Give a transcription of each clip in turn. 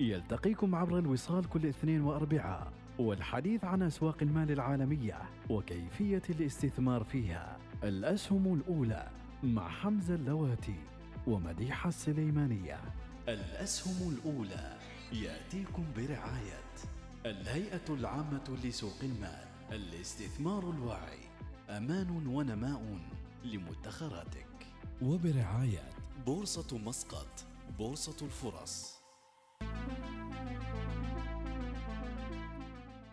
يلتقيكم عبر الوصال كل اثنين واربعاء والحديث عن أسواق المال العالمية وكيفية الاستثمار فيها. الأسهم الأولى مع حمزة اللواتي ومديحة السليمانية. الأسهم الأولى يأتيكم برعاية الهيئة العامة لسوق المال الاستثمار الواعي. أمان ونماء لمدخراتك. وبرعاية بورصة مسقط بورصة الفرص.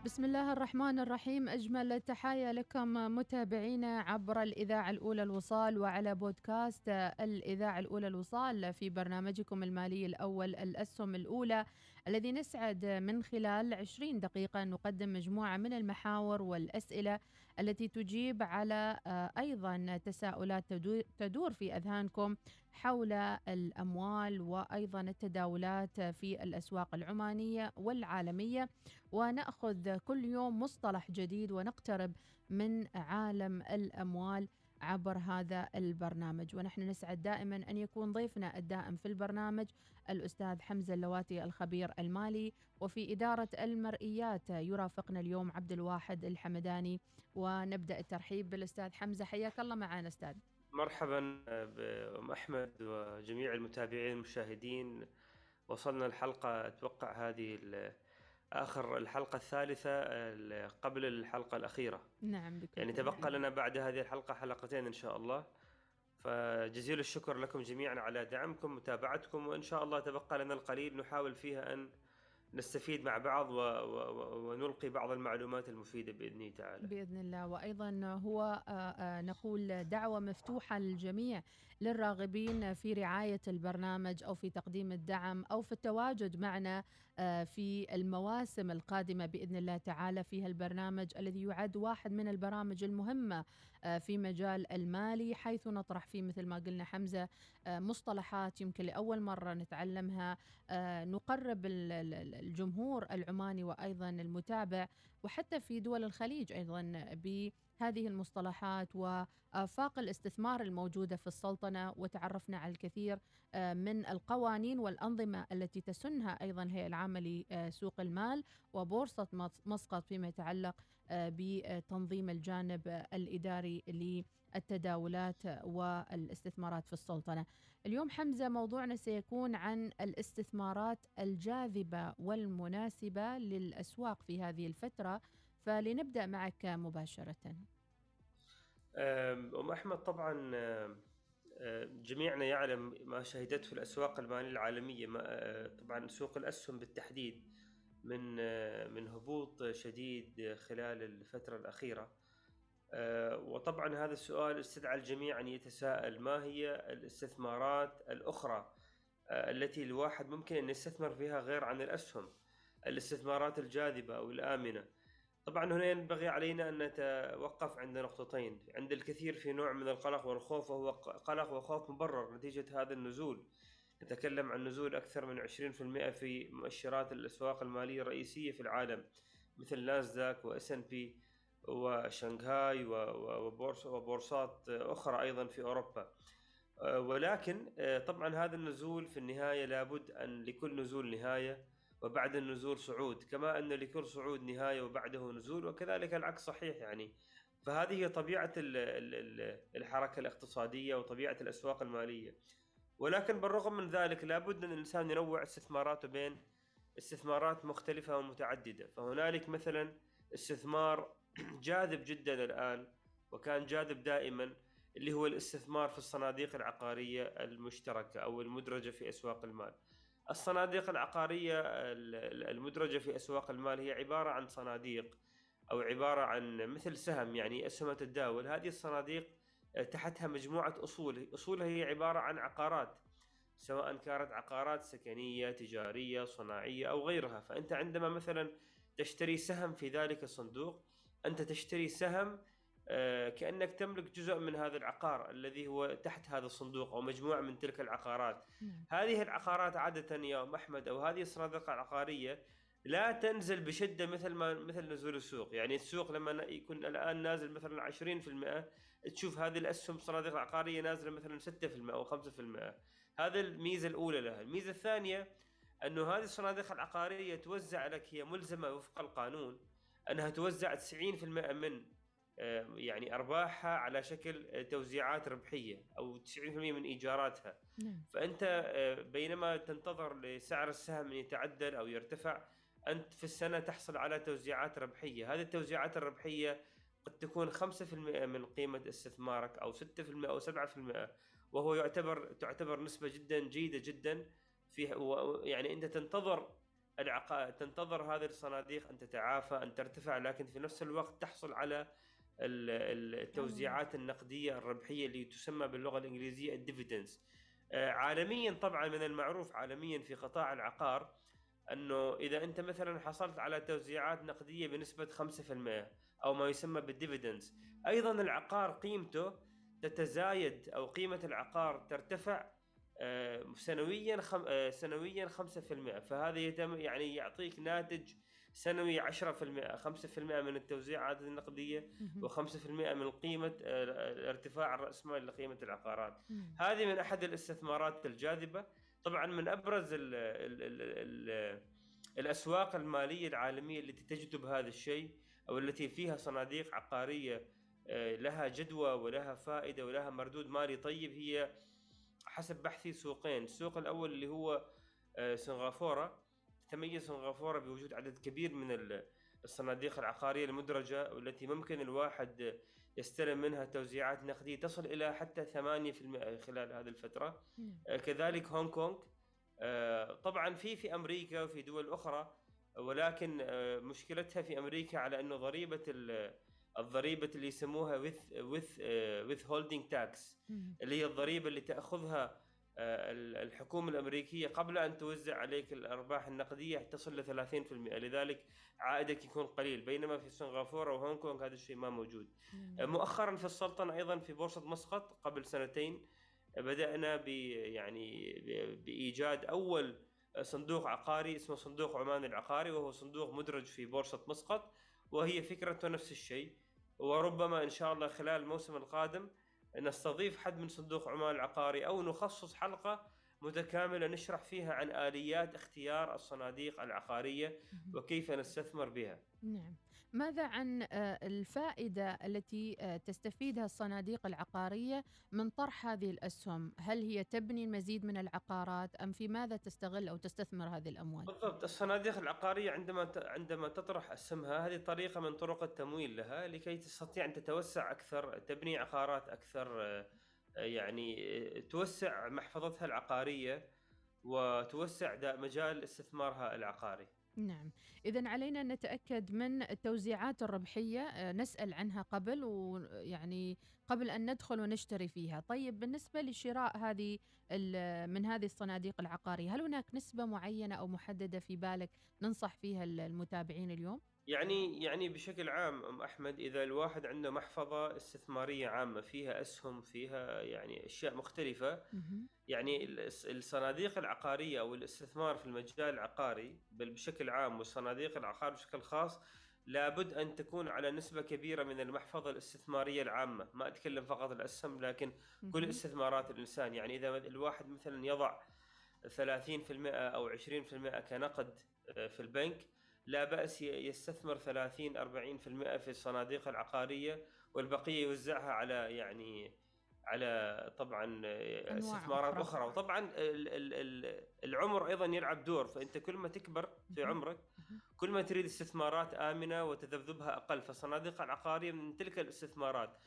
بسم الله الرحمن الرحيم. أجمل التحايا لكم متابعينا عبر الإذاعة الأولى الوصال وعلى بودكاست الإذاعة الأولى الوصال في برنامجكم المالي الأول الأسهم الأولى الذي نسعد من خلال 20 دقيقة نقدم مجموعة من المحاور والأسئلة التي تجيب على آه، أيضا تساؤلات تدور في أذهانكم حول الأموال وأيضا التداولات في الأسواق العمانية والعالمية. ونأخذ كل يوم مصطلح جديد ونقترب من عالم الأموال عبر هذا البرنامج. ونحن نسعد دائما أن يكون ضيفنا الدائم في البرنامج الأستاذ حمزة اللواتي الخبير المالي. وفي إدارة المرئيات يرافقنا اليوم عبد الواحد الحمداني. ونبدأ الترحيب بالأستاذ حمزة. حياك الله معنا أستاذ. مرحبا بأم أحمد وجميع المتابعين المشاهدين. وصلنا الحلقة أتوقع هذه آخر الحلقة الثالثة قبل الحلقة الأخيرة. نعم بكل يعني تبقى لنا بعد هذه الحلقة حلقتين إن شاء الله. فجزيل الشكر لكم جميعا على دعمكم ومتابعتكم وإن شاء الله تبقى لنا القليل نحاول فيها أن نستفيد مع بعض و... و... ونلقي بعض المعلومات المفيدة بإذن تعالى. بإذن الله. وأيضا هو نقول دعوة مفتوحة للجميع للراغبين في رعاية البرنامج أو في تقديم الدعم أو في التواجد معنا في المواسم القادمة بإذن الله تعالى في البرنامج الذي يعد واحد من البرامج المهمة في مجال المالي حيث نطرح فيه مثل ما قلنا حمزة مصطلحات يمكن لأول مرة نتعلمها. نقرب الجمهور العماني وأيضا المتابع وحتى في دول الخليج أيضا ب هذه المصطلحات وآفاق الاستثمار الموجودة في السلطنة وتعرفنا على الكثير آه، من القوانين والأنظمة التي تسنها أيضا الهيئة العامة لسوق المال وبورصة مسقط فيما يتعلق آه، بتنظيم الجانب الإداري للتداولات والاستثمارات في السلطنة. اليوم حمزة موضوعنا سيكون عن الاستثمارات الجاذبة والمناسبة للأسواق في هذه الفترة. فلنبدأ معك مباشرة. أم أحمد طبعا جميعنا يعلم ما شهدته الأسواق المالية العالمية طبعا سوق الأسهم بالتحديد. من من هبوط شديد خلال الفترة الأخيرة. وطبعا هذا السؤال استدعى الجميع أن يتساءل ما هي الاستثمارات الأخرى التي الواحد ممكن أن يستثمر فيها غير عن الأسهم الاستثمارات الجاذبة أو الآمنة؟ طبعا هنا ينبغي علينا أن نتوقف عند نقطتين. عند الكثير في نوع من القلق والخوف وهو قلق وخوف مبرر نتيجة هذا النزول. نتكلم عن نزول أكثر من 20% في مؤشرات الأسواق المالية الرئيسية في العالم مثل ناسداك وإس ان بي وشنغهاي وبورصات أخرى أيضا في أوروبا. ولكن طبعا هذا النزول في النهاية لابد أن لكل نزول نهاية وبعد النزول صعود كما أن لكل صعود نهاية وبعده نزول وكذلك العكس صحيح يعني. فهذه طبيعة الحركة الاقتصادية وطبيعة الأسواق المالية. ولكن بالرغم من ذلك لابد أن الإنسان ينوع استثماراته بين استثمارات مختلفة ومتعددة. فهنالك مثلا استثمار جاذب جدا الآن وكان جاذب دائما اللي هو الاستثمار في الصناديق العقارية المشتركة أو المدرجة في أسواق المال. الصناديق العقارية المدرجة في أسواق المال هي عبارة عن صناديق أو عبارة عن مثل سهم يعني أسهم تتداول هذه الصناديق تحتها مجموعة أصول أصولها هي عبارة عن عقارات سواء كانت عقارات سكنية تجارية صناعية أو غيرها فأنت عندما مثلا تشتري سهم في ذلك الصندوق أنت تشتري سهم آه، كأنك تملك جزء من هذا العقار الذي هو تحت هذا الصندوق أو مجموعة من تلك العقارات. نعم. هذه العقارات عادة يا أم أحمد أو هذه الصناديق العقارية لا تنزل بشدة مثل ما مثل نزول السوق، يعني السوق لما يكون الآن نازل مثلا 20% تشوف هذه الأسهم الصناديق العقارية نازلة مثلا 6% أو 5%. هذا الميزة الأولى لها، الميزة الثانية أنه هذه الصناديق العقارية توزع لك هي ملزمة وفق القانون أنها توزع 90% من آه، يعني أرباحها على شكل توزيعات ربحية أو 90% من إيجاراتها نعم. فأنت آه، بينما تنتظر لسعر السهم إن يتعدل أو يرتفع أنت في السنة تحصل على توزيعات ربحية هذه التوزيعات الربحية قد تكون 5% من قيمة استثمارك أو 6% أو 7% وهو يعتبر تعتبر نسبة جدا جيدة جدا في يعني أنت تنتظر العقا تنتظر هذه الصناديق أن تتعافى أن ترتفع لكن في نفس الوقت تحصل على التوزيعات النقدية الربحية اللي تسمى باللغة الإنجليزية الديفيدنز آه، عالميا طبعا من المعروف عالميا في قطاع العقار أنه إذا أنت مثلا حصلت على توزيعات نقدية بنسبة 5% أو ما يسمى بالديفيدنز أيضا العقار قيمته تتزايد أو قيمة العقار ترتفع آه، سنويا آه، سنويا 5% فهذا يتم يعني يعطيك ناتج سنوي 10% 5% من التوزيعات النقدية و5% من قيمة آه، ارتفاع راس مال لقيمة العقارات. هذه من أحد الاستثمارات الجاذبة. طبعا من أبرز ال ال ال ال الأسواق المالية العالمية التي تجذب هذا الشيء أو التي فيها صناديق عقارية آه، لها جدوى ولها فائدة ولها مردود مالي طيب هي حسب بحثي سوقين، السوق الأول اللي هو آه، سنغافورة. تتميز سنغافورة بوجود عدد كبير من الصناديق العقارية المدرجة والتي ممكن الواحد يستلم منها توزيعات نقدية. تصل إلى حتى 8% خلال هذه الفترة. آه، كذلك هونغ كونغ. طبعا في في أمريكا وفي دول أخرى ولكن آه، مشكلتها في أمريكا على أنه ضريبة الضريبة اللي يسموها with with with holding tax اللي هي الضريبة اللي تأخذها آه، الحكومة الأمريكية قبل أن توزع عليك الأرباح النقدية تصل ل 30% لذلك عائدك يكون قليل بينما في سنغافورة وهونغ كونغ هذا الشيء ما موجود. آه، مؤخرا في السلطنة أيضا في بورصة مسقط قبل سنتين آه، بدأنا ب يعني بإيجاد أول صندوق عقاري اسمه صندوق عمان العقاري وهو صندوق مدرج في بورصة مسقط وهي فكرته نفس الشيء وربما إن شاء الله خلال الموسم القادم نستضيف حد من صندوق عمان العقاري أو نخصص حلقة متكاملة نشرح فيها عن آليات اختيار الصناديق العقارية وكيف نستثمر بها. نعم. ماذا عن آه، الفائدة التي آه، تستفيدها الصناديق العقارية من طرح هذه الأسهم؟ هل هي تبني المزيد من العقارات أم في ماذا تستغل أو تستثمر هذه الأموال؟ بالضبط الصناديق العقارية عندما عندما تطرح أسهمها هذه طريقة من طرق التمويل لها لكي تستطيع أن تتوسع أكثر تبني عقارات أكثر آه، يعني توسع محفظتها العقارية وتوسع مجال استثمارها العقاري. نعم إذا علينا أن نتأكد من التوزيعات الربحية آه، نسأل عنها قبل ويعني قبل أن ندخل ونشتري فيها طيب بالنسبة لشراء هذه من هذه الصناديق العقارية هل هناك نسبة معينة أو محددة في بالك ننصح فيها المتابعين اليوم؟ يعني يعني بشكل عام أم أحمد إذا الواحد عنده محفظة استثمارية عامة فيها أسهم فيها يعني أشياء مختلفة يعني الصناديق العقارية أو الاستثمار في المجال العقاري بل بشكل عام والصناديق العقار بشكل خاص لابد أن تكون على نسبة كبيرة من المحفظة الاستثمارية العامة، ما أتكلم فقط الأسهم لكن كل استثمارات الإنسان، يعني إذا الواحد مثلا يضع 30% أو 20% كنقد آه، في البنك لا بأس يستثمر 30 40% في الصناديق العقارية والبقية يوزعها على يعني على طبعا استثمارات أخرى. أخرى. وطبعا العمر أيضا يلعب دور فأنت كل ما تكبر في عمرك كل ما تريد استثمارات آمنة وتذبذبها أقل. فالصناديق العقارية من تلك الاستثمارات.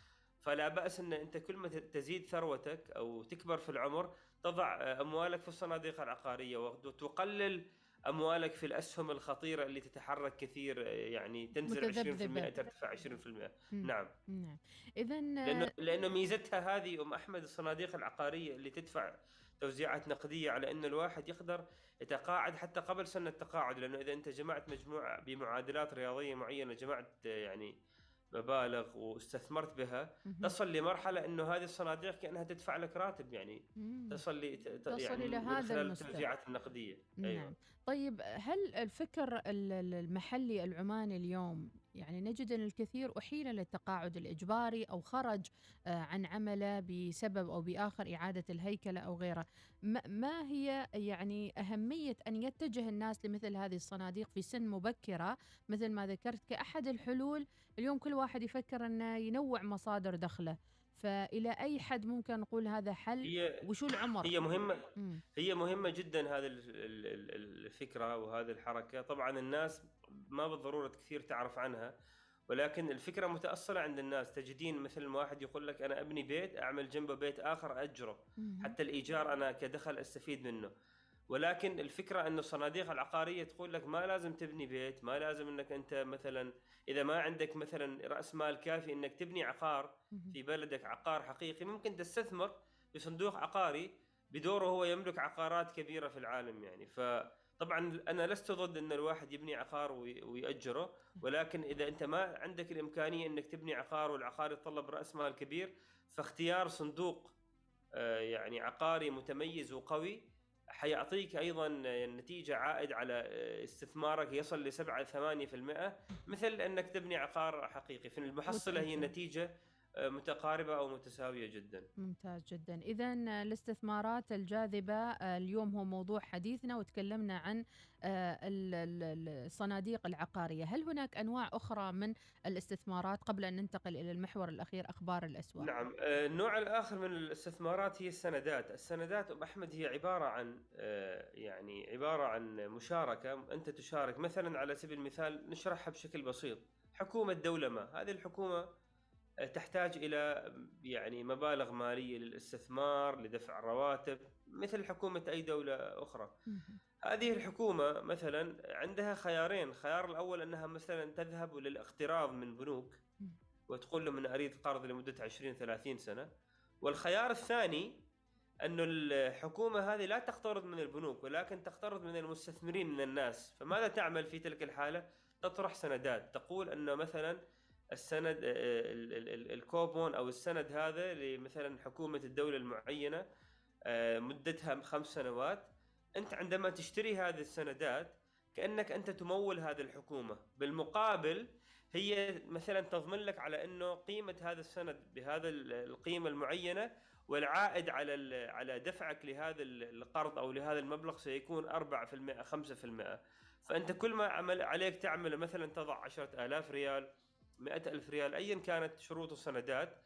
فلا بأس أن أنت كل ما تزيد ثروتك أو تكبر في العمر تضع أموالك في الصناديق العقارية وتقلل أموالك في الأسهم الخطيرة اللي تتحرك كثير يعني تنزل 20% ترتفع 20% نعم. نعم. اذا لأنه لأنه ميزتها هذه أم أحمد الصناديق العقارية اللي تدفع توزيعات نقدية على انه الواحد يقدر يتقاعد حتى قبل سن التقاعد لأنه إذا أنت جمعت مجموعة بمعادلات رياضية معينة جمعت يعني مبالغ واستثمرت بها. تصل لمرحلة إنه هذه الصناديق كأنها تدفع لك راتب يعني. تصل ل تصل يعني من هذا. التوزيعات النقدية نعم طيب هل الفكر ال- ال- المحلي العماني اليوم يعني نجد أن الكثير أحيل للتقاعد الإجباري أو خرج آه، عن عمله بسبب أو بآخر إعادة الهيكلة أو غيره. ما- هي يعني أهمية أن يتجه الناس لمثل هذه الصناديق في سن مبكرة؟ مثل ما ذكرت كأحد الحلول اليوم كل واحد يفكر أنه ينوع مصادر دخله. فإلى أي حد ممكن نقول هذا حل هي وشو العمر؟ هي مهمة مم. هي مهمة جدا هذه ال- ال- ال- الفكرة وهذه الحركة. طبعا الناس ما بالضرورة كثير تعرف عنها ولكن الفكرة متأصلة عند الناس. تجدين مثل ما واحد يقول لك أنا أبني بيت أعمل جنبه بيت آخر أجره. مم. حتى الإيجار أنا كدخل أستفيد منه. ولكن الفكرة أن الصناديق العقارية تقول لك ما لازم تبني بيت ما لازم أنك أنت مثلا إذا ما عندك مثلا رأس مال كافي أنك تبني عقار. في بلدك عقار حقيقي ممكن تستثمر بصندوق عقاري بدوره هو يملك عقارات كبيرة في العالم يعني فطبعا أنا لست ضد أن الواحد يبني عقار وي- ويأجره ولكن إذا أنت ما عندك الإمكانية أنك تبني عقار والعقار يتطلب رأس مال كبير فاختيار صندوق آه، يعني عقاري متميز وقوي حيعطيك أيضا نتيجة عائد على آه، استثمارك يصل ل 7 8% مثل أنك تبني عقار حقيقي في المحصلة هي متأكد. آه، متقاربة أو متساوية جدا. ممتاز جدا. إذا الاستثمارات الجاذبة آه، اليوم هو موضوع حديثنا وتكلمنا عن آه، ال- ال- الصناديق العقارية. هل هناك أنواع أخرى من الاستثمارات قبل أن ننتقل إلى المحور الأخير أخبار الأسواق؟ نعم. آه، النوع الآخر من الاستثمارات هي السندات، السندات ام أحمد هي عبارة عن آه، يعني عبارة عن مشاركة. أنت تشارك مثلا على سبيل المثال نشرحها بشكل بسيط، حكومة دولة ما، هذه الحكومة آه، تحتاج إلى يعني مبالغ مالية للاستثمار لدفع الرواتب مثل حكومة أي دولة أخرى. هذه الحكومة مثلا عندها خيارين، الخيار الأول أنها مثلا تذهب للاقتراض من بنوك. وتقول لهم أنا أريد قرض لمدة 20 30 سنة، والخيار الثاني أن الحكومة هذه لا تقترض من البنوك ولكن تقترض من المستثمرين من الناس، فماذا تعمل في تلك الحالة؟ تطرح سندات، تقول أنه مثلا السند ال- ال- ال- الكوبون أو السند هذا لمثلا حكومة الدولة المعينة آه، مدتها خمس سنوات. أنت عندما تشتري هذه السندات كأنك أنت تمول هذه الحكومة. بالمقابل هي مثلا تضمن لك على إنه قيمة هذا السند بهذا ال- القيمة المعينة والعائد على على دفعك لهذا ال- القرض أو لهذا المبلغ سيكون 4% 5% فأنت كل ما عمل عليك تعمل مثلا تضع 10000 ريال 100000 ريال ايا كانت شروط السندات.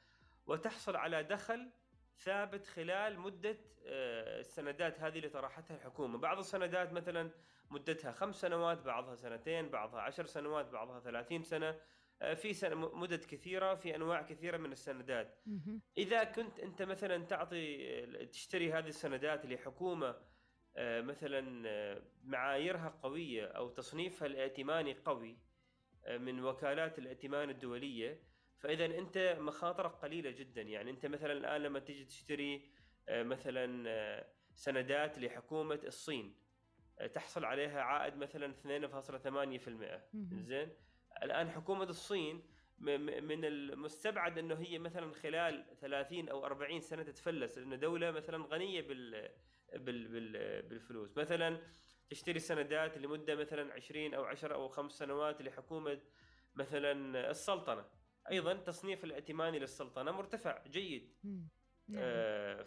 وتحصل على دخل ثابت خلال مدة آه، السندات هذه اللي طرحتها الحكومة. بعض السندات مثلا مدتها خمس سنوات بعضها سنتين بعضها عشر سنوات بعضها ثلاثين سنة. آه، في سنة مدد كثيرة في أنواع كثيرة من السندات. إذا كنت أنت مثلا تعطي آه، تشتري هذه السندات لحكومة مثلا معاييرها قوية أو تصنيفها الائتماني قوي من وكالات الائتمان الدولية. فإذا أنت مخاطرك قليلة جدا. يعني أنت مثلا الآن لما تيجي تشتري آه، مثلا آه، سندات لحكومة الصين آه، تحصل عليها عائد مثلا 2.8% مهم. زين؟ الآن حكومة الصين من المستبعد أنه هي مثلا خلال 30 أو 40 سنة تتفلس لأنه دولة مثلا غنية بال بال بالفلوس. مثلا تشتري سندات لمدة مثلا 20 أو 10 أو 5 سنوات لحكومة مثلا السلطنة أيضا تصنيف الائتماني للسلطنة مرتفع جيد. نعم. آه،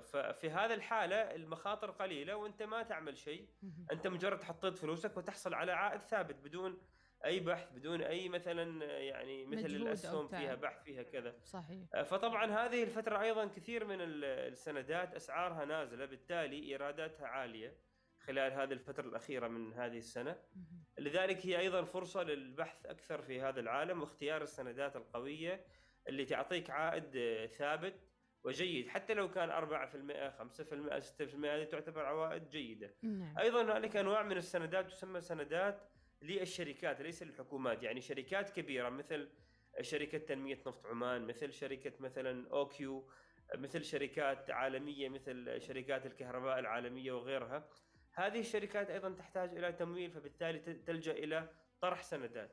ففي هذه الحالة المخاطر قليلة وأنت ما تعمل شيء. أنت مجرد حطيت فلوسك وتحصل على عائد ثابت بدون أي بحث بدون أي مثلا يعني مثل الأسهم فيها. بحث فيها كذا صحيح آه، فطبعا هذه الفترة أيضا كثير من ال- السندات أسعارها نازلة بالتالي إيراداتها عالية خلال هذه الفترة الأخيرة من هذه السنة. مهم. لذلك هي أيضا فرصة للبحث أكثر في هذا العالم واختيار السندات القوية اللي تعطيك عائد ثابت وجيد. حتى لو كان 4% 5% 6% هذه تعتبر عوائد جيدة. نعم. أيضا هنالك أنواع من السندات تسمى سندات للشركات ليس للحكومات. يعني شركات كبيرة مثل شركة تنمية نفط عمان مثل شركة مثلا أوكيو مثل شركات عالمية مثل شركات الكهرباء العالمية وغيرها. هذه الشركات أيضا تحتاج إلى تمويل فبالتالي تلجأ إلى طرح سندات.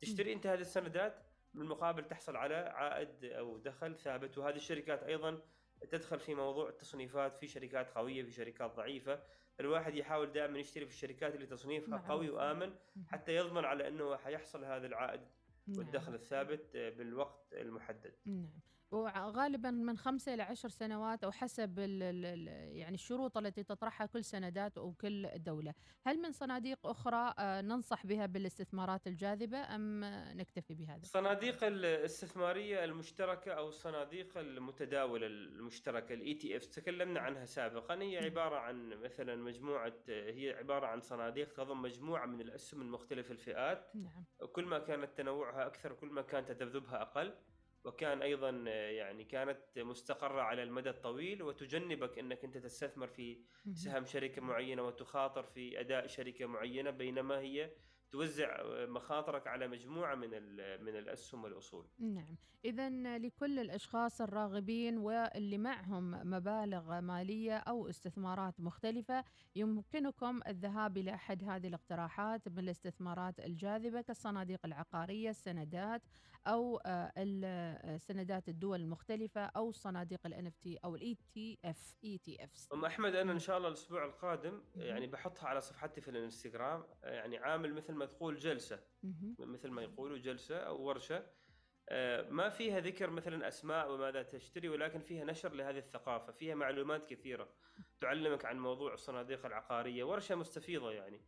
تشتري أنت هذه السندات بالمقابل تحصل على عائد أو دخل ثابت وهذه الشركات أيضا تدخل في موضوع التصنيفات. في شركات قوية في شركات ضعيفة. الواحد يحاول دائما يشتري في الشركات اللي تصنيفها قوي وآمن حتى يضمن على إنه حيحصل هذا العائد نعم. والدخل الثابت بالوقت المحدد. نعم. وغالبا من خمسة إلى عشر سنوات أو حسب ال ال يعني الشروط التي تطرحها كل سندات أو كل دولة. هل من صناديق أخرى آه، ننصح بها بالاستثمارات الجاذبة أم نكتفي بهذا؟ الصناديق الاستثمارية المشتركة أو الصناديق المتداولة المشتركة ال ETF تكلمنا عنها سابقا. هي عبارة عن مثلا مجموعة هي عبارة عن صناديق تضم مجموعة من الأسهم المختلف الفئات. نعم. وكل ما كانت تنوعها أكثر كل ما كان تذبذبها أقل. وكان أيضا يعني كانت مستقرة على المدى الطويل وتجنبك إنك أنت تستثمر في سهم شركة معينة وتخاطر في أداء شركة معينة بينما هي توزع مخاطرك على مجموعة من من الأسهم والأصول. نعم، اذا لكل الأشخاص الراغبين واللي معهم مبالغ مالية أو استثمارات مختلفة يمكنكم الذهاب إلى أحد هذه الاقتراحات من الاستثمارات الجاذبة كالصناديق العقارية، السندات أو آه، سندات الدول المختلفة أو صناديق اف تي أو الاي تي اف اي تي اف. أم أحمد أنا إن شاء الله الأسبوع القادم يعني بحطها على صفحتي في الإنستغرام يعني عامل مثل ما تقول جلسه مثل ما يقولوا جلسة أو ورشة. آه، ما فيها ذكر مثلا أسماء وماذا تشتري ولكن فيها نشر لهذه الثقافة. فيها معلومات كثيرة تعلمك عن موضوع الصناديق العقارية. ورشة مستفيضة يعني.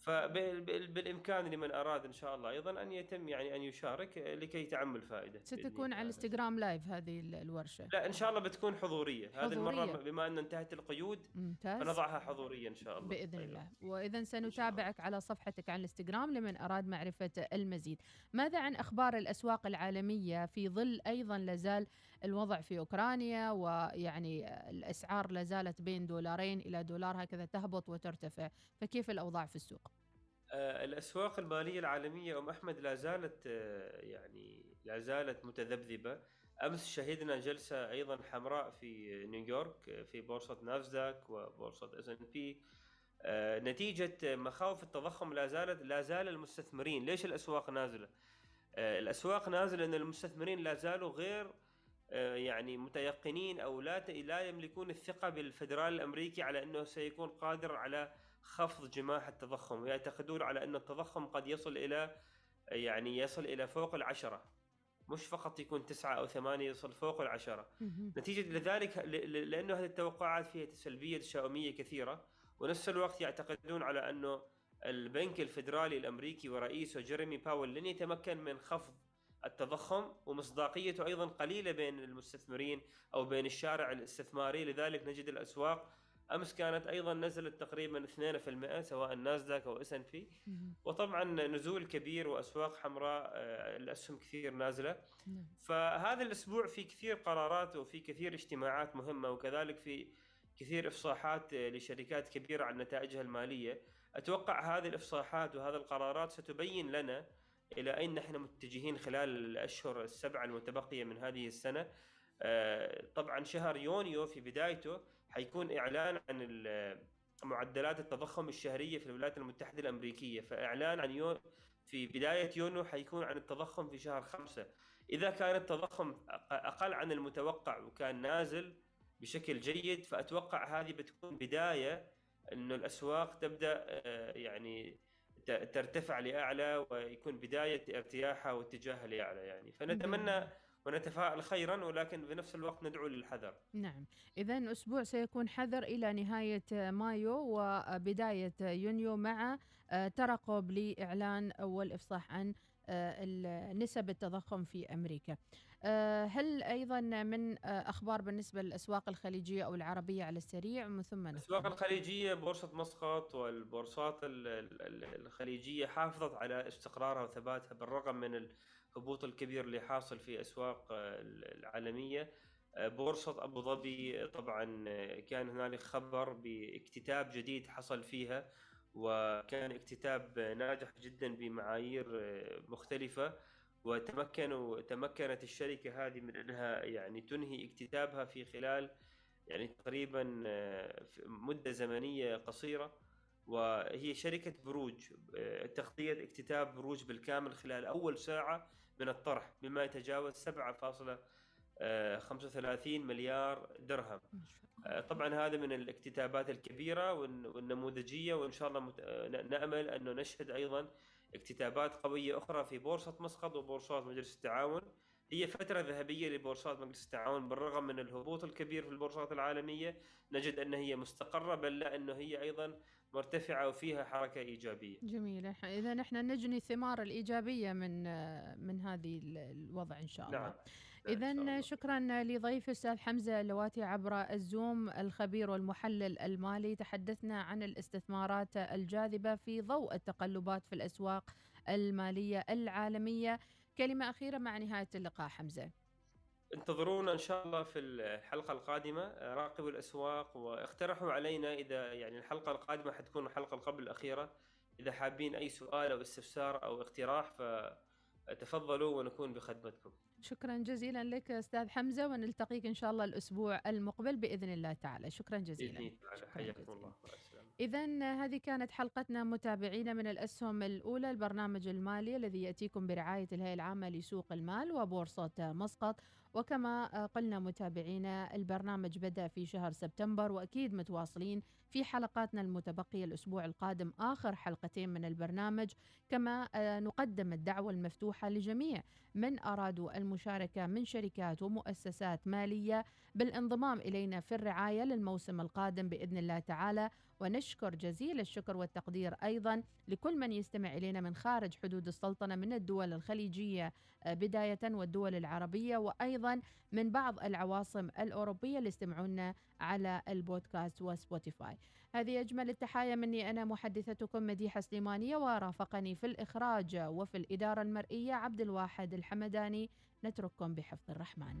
فبالامكان لمن أراد إن شاء الله أيضا أن يتم يعني أن يشارك لكي تعم فائده ستكون على الإنستغرام لايف هذه الورشة. لا إن شاء الله بتكون حضورية, حضورية. هذه المرة بما أن انتهت القيود ممتاز. فنضعها حضورية إن شاء الله. بإذن أيضا. الله. واذا سنتابعك على صفحتك على الإنستغرام لمن أراد معرفة المزيد. ماذا عن أخبار الأسواق العالمية؟ في ظل أيضا لازال الوضع في أوكرانيا ويعني الأسعار لازالت بين دولارين إلى دولار هكذا تهبط وترتفع. فكيف الأوضاع في السوق؟ آه، الأسواق المالية العالمية أم أحمد لا زالت آه، يعني لا زالت متذبذبة. أمس شهدنا جلسة أيضا حمراء في نيويورك في بورصة ناسداك وبورصة S&P. نتيجة مخاوف التضخم لا زالت لا زال المستثمرين. ليش الأسواق نازلة؟ آه، الأسواق نازلة لأن المستثمرين لا زالوا غير يعني متيقنين أو لا لا يملكون الثقة بالفدرال الأمريكي على أنه سيكون قادر على خفض جماح التضخم ويعتقدون على أن التضخم قد يصل إلى يعني يصل إلى فوق العشرة. مش فقط يكون تسعة أو ثمانية يصل فوق العشرة. نتيجة لذلك لأنه هذه التوقعات فيها سلبية تشاؤمية كثيرة ونفس الوقت يعتقدون على أنه البنك الفدرالي الأمريكي ورئيسه جيريمي باول لن يتمكن من خفض التضخم ومصداقيته أيضا قليلة بين المستثمرين أو بين الشارع الاستثماري. لذلك نجد الأسواق أمس كانت أيضا نزلت تقريبا 2% سواء نازداك أو إس إن بي. وطبعا نزول كبير وأسواق حمراء آه، الأسهم كثير نازلة. نعم. فهذا الأسبوع في كثير قرارات وفي كثير اجتماعات مهمة وكذلك في كثير إفصاحات لشركات كبيرة عن نتائجها المالية. أتوقع هذه الإفصاحات وهذه القرارات ستبين لنا إلى أين نحن متجهين خلال الأشهر السبعة المتبقية من هذه السنة؟ آه، طبعا شهر يونيو في بدايته حيكون إعلان عن معدلات التضخم الشهرية في الولايات المتحدة الأمريكية فإعلان عن يو في بداية يونيو حيكون عن التضخم في شهر خمسة. إذا كان التضخم أقل عن المتوقع وكان نازل بشكل جيد فأتوقع هذه بتكون بداية إنه الأسواق تبدأ آه، يعني ترتفع لأعلى ويكون بداية ارتياحها واتجاهها لأعلى يعني. فنتمنى ونتفائل خيرا ولكن بنفس الوقت ندعو للحذر. نعم. إذا أسبوع سيكون حذر إلى نهاية مايو وبداية يونيو مع آه، ترقب لإعلان والإفصاح عن آه، نسب التضخم في أمريكا. آه، هل أيضا من أخبار بالنسبة للأسواق الخليجية أو العربية على السريع؟ من ثم الأسواق الخليجية بورصة مسقط والبورصات الخليجية حافظت على استقرارها وثباتها بالرغم من الهبوط الكبير اللي حاصل في أسواق آه، العالمية. آه، بورصة أبو ظبي طبعا آه، كان هنالك خبر باكتتاب جديد حصل فيها. وكان اكتتاب ناجح جدا بمعايير مختلفة وتمكنوا تمكنت الشركة هذه من إنها يعني تنهي اكتتابها في خلال يعني تقريبا آه، مدة زمنية قصيرة. وهي شركة بروج آه، تغطية اكتتاب بروج بالكامل خلال أول ساعة من الطرح بما يتجاوز 7.35 مليار درهم. طبعا هذا من الاكتتابات الكبيرة والنموذجية وإن شاء الله نأمل أنه نشهد أيضا اكتتابات قوية أخرى في بورصة مسقط وبورصات مجلس التعاون. هي فترة ذهبية لبورصات مجلس التعاون بالرغم من الهبوط الكبير في البورصات العالمية نجد أن هي مستقرة بل لا أنه هي أيضا مرتفعة وفيها حركة إيجابية. جميل. إذا نحن نجني ثمار الإيجابية من من هذه الوضع إن شاء الله. نعم. إذا شكرا لضيف الأستاذ حمزة اللواتي عبر الزوم الخبير والمحلل المالي. تحدثنا عن الاستثمارات الجاذبة في ضوء التقلبات في الأسواق المالية العالمية. كلمة أخيرة مع نهاية اللقاء حمزة. انتظرونا إن شاء الله في الحلقة القادمة. راقبوا الأسواق واقترحوا علينا إذا يعني الحلقة القادمة حتكون الحلقة قبل الأخيرة. إذا حابين أي سؤال أو استفسار أو اقتراح فتفضلوا ونكون بخدمتكم. شكرا جزيلا لك أستاذ حمزة ونلتقيك إن شاء الله الأسبوع المقبل بإذن الله تعالى. شكرا جزيلا. حياكم الله. إذا هذه كانت حلقتنا متابعينا من الأسهم الأولى البرنامج المالي الذي يأتيكم برعاية الهيئة العامة لسوق المال وبورصة مسقط. وكما قلنا متابعينا البرنامج بدأ في شهر سبتمبر وأكيد متواصلين في حلقاتنا المتبقية الأسبوع القادم آخر حلقتين من البرنامج. كما نقدم الدعوة المفتوحة لجميع من أرادوا المشاركة من شركات ومؤسسات مالية. بالانضمام إلينا في الرعاية للموسم القادم بإذن الله تعالى. ونشكر جزيل الشكر والتقدير أيضا لكل من يستمع إلينا من خارج حدود السلطنة من الدول الخليجية آه، بداية والدول العربية وأيضا من بعض العواصم الأوروبية اللي يستمعون على البودكاست وسبوتيفاي. هذه أجمل التحايا مني أنا محدثتكم مديحة سليمانية ورافقني في الإخراج. وفي الإدارة المرئية عبد الواحد الحمداني نترككم بحفظ الرحمن.